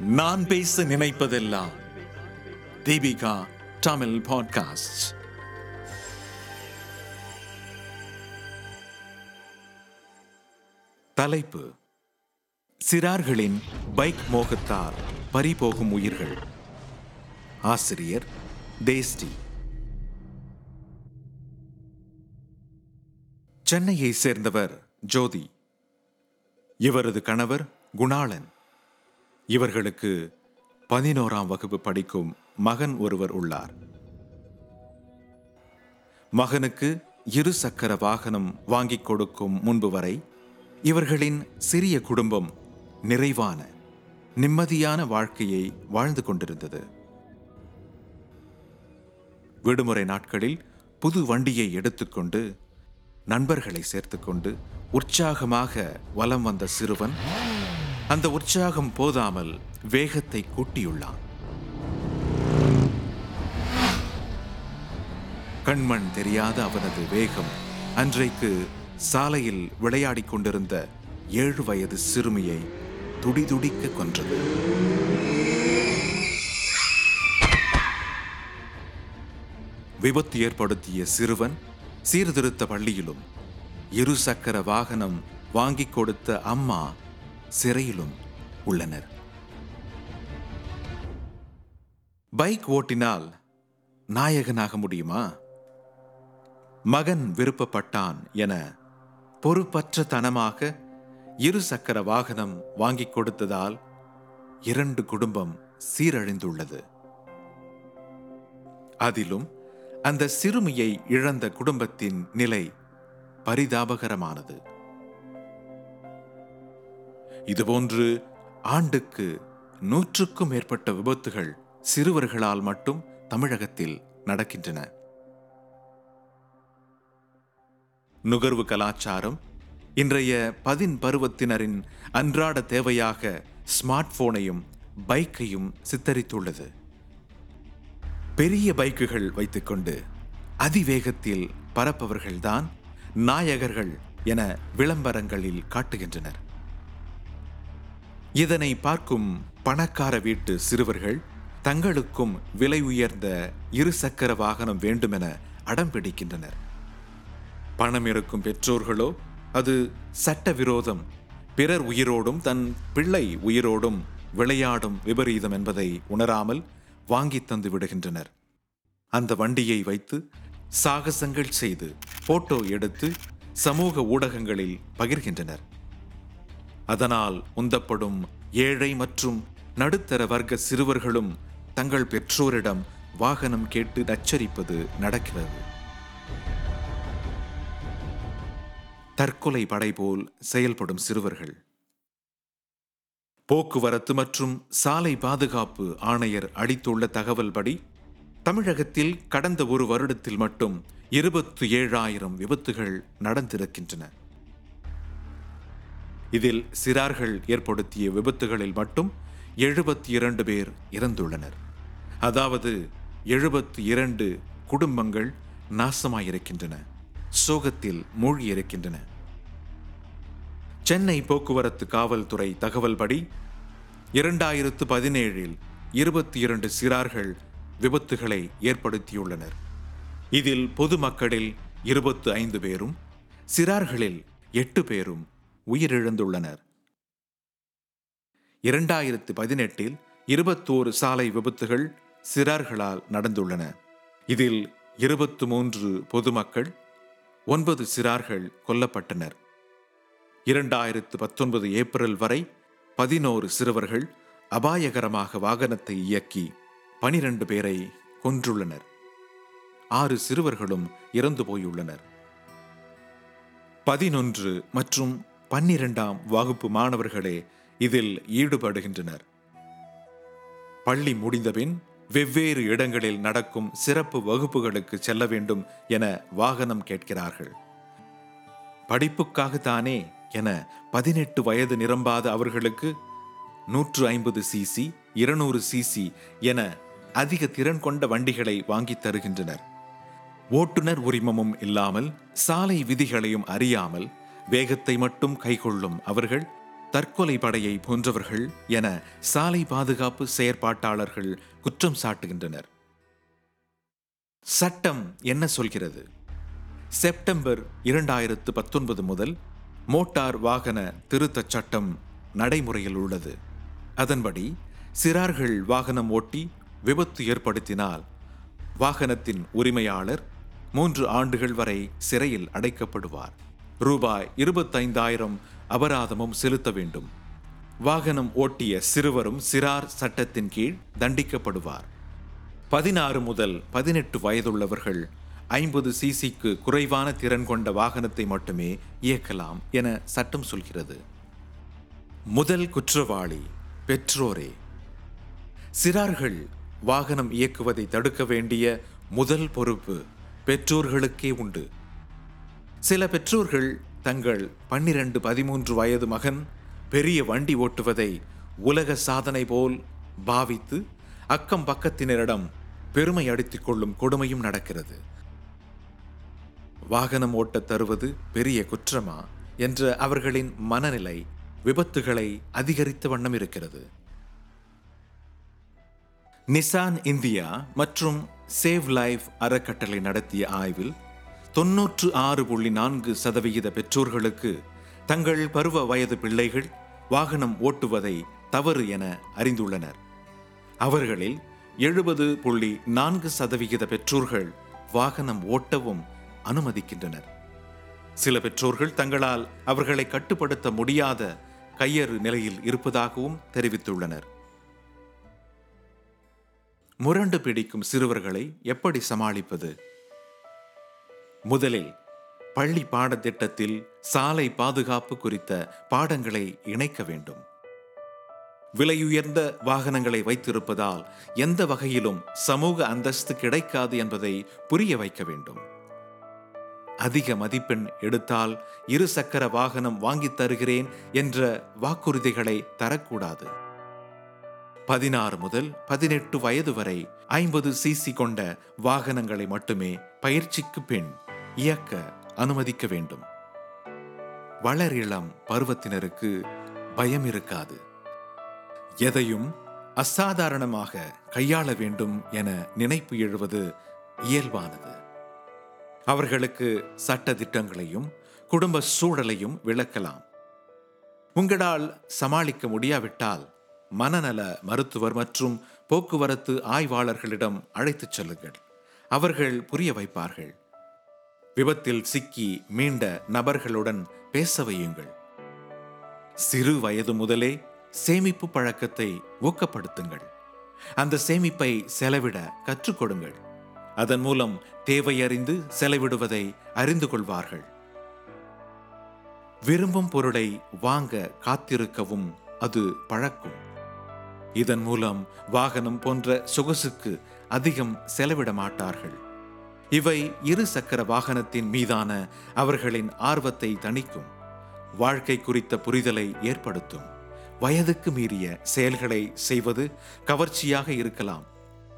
நான் பேச நினைப்பதெல்லாம் தீபிகா தமிழ் பாட்காஸ்ட் தலைப்பு சிறார்களின் பைக் மோகத்தால் பறிபோகும் உயிர்கள். ஆசிரியர் தேஸ்டி சென்னையை சேர்ந்தவர் ஜோதி. இவரது கணவர் குணாளன். இவர்களுக்கு பதினோராம் வகுப்பு படிக்கும் மகன் ஒருவர் உள்ளார். மகனுக்கு இரு சக்கர வாகனம் வாங்கிக் கொடுக்கும் முன்பு வரை இவர்களின் சிறிய குடும்பம் நிறைவான நிம்மதியான வாழ்க்கையை வாழ்ந்து கொண்டிருந்தது. விடுமுறை நாட்களில் புது வண்டியை எடுத்துக்கொண்டு நண்பர்களை சேர்த்துக்கொண்டு உற்சாகமாக வலம் வந்த சிறுவன் அந்த உற்சாகம் போதாமல் வேகத்தை கூட்டியுள்ளான். கண்மண் தெரியாத அவனது வேகம் அன்றைக்கு சாலையில் விளையாடிக் கொண்டிருந்த ஏழு வயது சிறுமியை துடிதுடிக்க கொன்றது. விபத்து ஏற்படுத்திய சிறுவன் சீர்திருத்த பள்ளியிலும் இருசக்கர வாகனம் வாங்கிக் கொடுத்த அம்மா சிறையிலும் உள்ளனர். பைக் ஓட்டினால் நாயகனாக முடியுமா? மகன் விருப்பப்பட்டான் என பொறுப்பற்ற தனமாக இரு சக்கர வாகனம் வாங்கிக் கொடுத்ததால் இரண்டு குடும்பம் சீரழிந்துள்ளது. அதிலும் அந்த சிறுமியை இழந்த குடும்பத்தின் நிலை பரிதாபகரமானது. இதுபோன்று ஆண்டுக்கு நூற்றுக்கும் மேற்பட்ட விபத்துகள் சிறுவர்களால் மட்டும் தமிழகத்தில் நடக்கின்றன. நுகர்வு கலாச்சாரம் இன்றைய பதின் பருவத்தினரின் அன்றாட தேவையாக ஸ்மார்ட் போனையும் பைக்கையும் சித்தரித்துள்ளது. பெரிய பைக்குகள் வைத்துக்கொண்டு அதிவேகத்தில் பரப்பவர்கள்தான் நாயகர்கள் என விளம்பரங்களில் காட்டுகின்றனர். இதனை பார்க்கும் பணக்கார வீட்டு சிறுவர்கள் தங்களுக்கும் விலை உயர்ந்த இருசக்கர வாகனம் வேண்டுமென அடம் பிடிக்கின்றனர். பணம் இருக்கும் பெற்றோர்களோ அது சட்டவிரோதம். பிறர் உயிரோடும் தன் பிள்ளை உயிரோடும் விளையாடும் விபரீதம் என்பதை உணராமல் வாங்கி தந்து விடுகின்றனர். அந்த வண்டியை வைத்து சாகசங்கள் செய்து போட்டோ எடுத்து சமூக ஊடகங்களில் பகிர்கின்றனர். அதனால் உந்தப்படும் ஏழை மற்றும் நடுத்தர வர்க்க சிறுவர்களும் தங்கள் பெற்றோரிடம் வாகனம் கேட்டு நச்சரிப்பது நடக்கிறது. தற்கொலை படை போல் செயல்படும் சிறுவர்கள். போக்குவரத்து மற்றும் சாலை பாதுகாப்பு ஆணையர் அளித்துள்ள தகவல்படி தமிழகத்தில் கடந்த ஒரு வருடத்தில் மட்டும் இருபத்தி ஏழாயிரம் விபத்துகள் நடந்திருக்கின்றன. இதில் சிறார்கள் ஏற்படுத்திய விபத்துகளில் மட்டும் எழுபத்தி இரண்டு பேர் இறந்துள்ளனர். அதாவது எழுபத்தி இரண்டு குடும்பங்கள் நாசமாயிருக்கின்றன. சோகத்தில் மூழ்கியிருக்கின்றன. சென்னை போக்குவரத்து காவல்துறை தகவல்படி இரண்டாயிரத்து பதினேழில் இருபத்தி இரண்டு சிறார்கள் விபத்துகளை ஏற்படுத்தியுள்ளனர். இதில் பொதுமக்களில் இருபத்து ஐந்து பேரும் சிறார்களில் எட்டு பேரும் உயிரிழந்துள்ளனர். இரண்டாயிரத்து பதினெட்டில் இருபத்தோரு சாலை விபத்துகள் சிறார்களால் நடந்துள்ளன. இதில் இருபத்து மூன்று பொதுமக்கள் ஒன்பது சிறார்கள் கொல்லப்பட்டனர். இரண்டாயிரத்து பத்தொன்பது ஏப்ரல் வரை பதினோரு சிறுவர்கள் அபாயகரமாக வாகனத்தை இயக்கி பனிரெண்டு பேரை கொன்றுள்ளனர். ஆறு சிறுவர்களும் இறந்து போயுள்ளனர் பதினொன்று மற்றும் பன்னிரெண்டாம் வகுப்பு மாணவர்களே இதில் ஈடுபடுகின்றனர். பள்ளி முடிந்தபின் வெவ்வேறு இடங்களில் நடக்கும் சிறப்பு வகுப்புகளுக்கு செல்ல வேண்டும் என வாகனம் கேட்கிறார்கள். படிப்புக்காகத்தானே என பதினெட்டு வயது நிரம்பாத அவர்களுக்கு நூற்று ஐம்பது சிசி இருநூறு சிசி என அதிக திறன் கொண்ட வண்டிகளை வாங்கித் தருகின்றனர். ஓட்டுநர் உரிமமும் இல்லாமல் சாலை விதிகளையும் அறியாமல் வேகத்தை மட்டும் கைகொள்ளும் அவர்கள் தற்கொலை படையை போன்றவர்கள் என சாலை பாதுகாப்பு செயற்பாட்டாளர்கள் குற்றம் சாட்டுகின்றனர். சட்டம் என்ன சொல்கிறது? செப்டம்பர் இரண்டாயிரத்து பத்தொன்பது முதல் மோட்டார் வாகன திருத்தச் சட்டம் நடைமுறையில் உள்ளது. அதன்படி சிறார்கள் வாகனம் ஓட்டி விபத்து ஏற்படுத்தினால் வாகனத்தின் உரிமையாளர் மூன்று ஆண்டுகள் வரை சிறையில் அடைக்கப்படுவார். ரூபாய் இருபத்தைந்தாயிரம் அபராதமும் செலுத்த வேண்டும். வாகனம் ஓட்டிய சிறுவரும் சிறார் சட்டத்தின் கீழ் தண்டிக்கப்படுவார். பதினாறு முதல் பதினெட்டு வயதுள்ளவர்கள் ஐம்பது சிசிக்கு குறைவான திறன் கொண்ட வாகனத்தை மட்டுமே இயக்கலாம் என சட்டம் சொல்கிறது. முதல் குற்றவாளி பெற்றோரே. சிறார்கள் வாகனம் இயக்குவதை தடுக்க வேண்டிய முதல் பொறுப்பு பெற்றோர்களுக்கே உண்டு. சில பெற்றோர்கள் தங்கள் பன்னிரண்டு பதிமூன்று வயது மகன் பெரிய வண்டி ஓட்டுவதை உலக சாதனை போல் பாவித்து அக்கம் பக்கத்தினரிடம் பெருமை அடித்துக் கொள்ளும் கொடுமையும் நடக்கிறது. வாகனம் ஓட்டத் தருவது பெரிய குற்றமா என்ற அவர்களின் மனநிலை விபத்துகளை அதிகரித்த வண்ணம் இருக்கிறது. நிசான் இந்தியா மற்றும் சேவ் லைஃப் அறக்கட்டளை நடத்திய ஆய்வில் தொன்னூற்று ஆறு புள்ளி நான்கு சதவிகித பெற்றோர்களுக்கு தங்கள் பருவ வயது பிள்ளைகள் வாகனம் ஓட்டுவதை தவறு என அறிந்துள்ளனர். அவர்களில் எழுபது புள்ளி நான்கு சதவிகித பெற்றோர்கள் வாகனம் ஓட்டவும் அனுமதிக்கின்றனர். சில பெற்றோர்கள் தங்களால் அவர்களை கட்டுப்படுத்த முடியாத கையறு நிலையில் இருப்பதாகவும் தெரிவித்துள்ளனர். முரண்டு பிடிக்கும் சிறுவர்களை எப்படி சமாளிப்பது? முதலில் பள்ளி பாடத்திட்டத்தில் சாலை பாதுகாப்பு குறித்த பாடங்களை இணைக்க வேண்டும். விலையுயர்ந்த வாகனங்களை வைத்திருப்பதால் எந்த வகையிலும் சமூக அந்தஸ்து கிடைக்காது என்பதை புரிய வைக்க வேண்டும். அதிக மதிப்பெண் எடுத்தால் இரு சக்கர வாகனம் வாங்கித் தருகிறேன் என்ற வாக்குறுதிகளை தரக்கூடாது. பதினாறு முதல் பதினெட்டு வயது வரை ஐம்பது சிசி கொண்ட வாகனங்களை மட்டுமே பயிற்சிக்கு பின் இயக்க அனுமதிக்க வேண்டும். வளரிளம் பருவத்தினருக்கு பயம் இருக்காது. எதையும் அசாதாரணமாக கையாள வேண்டும் என நினைப்பு எழுவது இயல்பானது. அவர்களுக்கு சட்ட திட்டங்களையும் குடும்ப சூழலையும் விளக்கலாம். உங்களால் சமாளிக்க முடியாவிட்டால் மனநல மருத்துவர் மற்றும் போக்குவரத்து ஆய்வாளர்களிடம் அழைத்துச் செல்லுங்கள். அவர்கள் புரிய வைப்பார்கள். விபத்தில் சிக்கி மீண்ட நபர்களுடன் பேச வையுங்கள். சிறு வயது முதலே சேமிப்பு பழக்கத்தை ஊக்கப்படுத்துங்கள். அந்த சேமிப்பை செலவிட கற்றுக் கொடுங்கள். அதன் மூலம் தேவையறிந்து செலவிடுவதை அறிந்து கொள்வார்கள். விரும்பும் பொருளை வாங்க காத்திருக்கவும் அது பழக்கும். இதன் மூலம் வாகனம் போன்ற சொகுசுக்கு அதிகம் செலவிட மாட்டார்கள். இவை இரு சக்கர வாகனத்தின் மீதான அவர்களின் ஆர்வத்தை தணிக்கும். வாழ்க்கை குறித்த புரிதலை ஏற்படுத்தும். வயதுக்கு மீறிய செயல்களை செய்வது கவர்ச்சியாக இருக்கலாம்.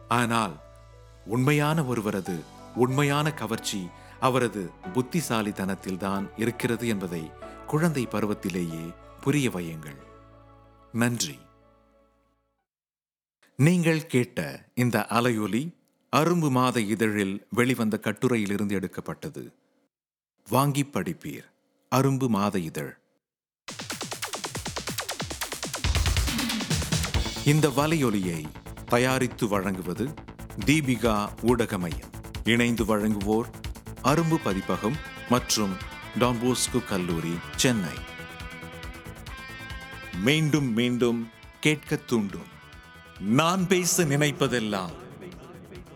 ஆனால் உண்மையான ஒருவரது உண்மையான கவர்ச்சி அவரது புத்திசாலித்தனத்தில்தான் இருக்கிறது என்பதை குழந்தை பருவத்திலேயே புரிய வையுங்கள். நன்றி. நீங்கள் கேட்ட இந்த அலையொலி அரும்பு மாத இதழில் வெளிவந்த கட்டுரையிலிருந்து எடுக்கப்பட்டது. வாங்கி படிப்பீர். அரும்பு மாத இதழ். இந்த வலையொலியை தயாரித்து வழங்குவது தீபிகா ஊடக மையம் இணைந்து வழங்குவோர் அரும்பு பதிப்பகம் மற்றும் டான்போஸ்கோ கல்லூரி சென்னை. மீண்டும் மீண்டும் கேட்க தூண்டும். நான் பேச நினைப்பதெல்லாம்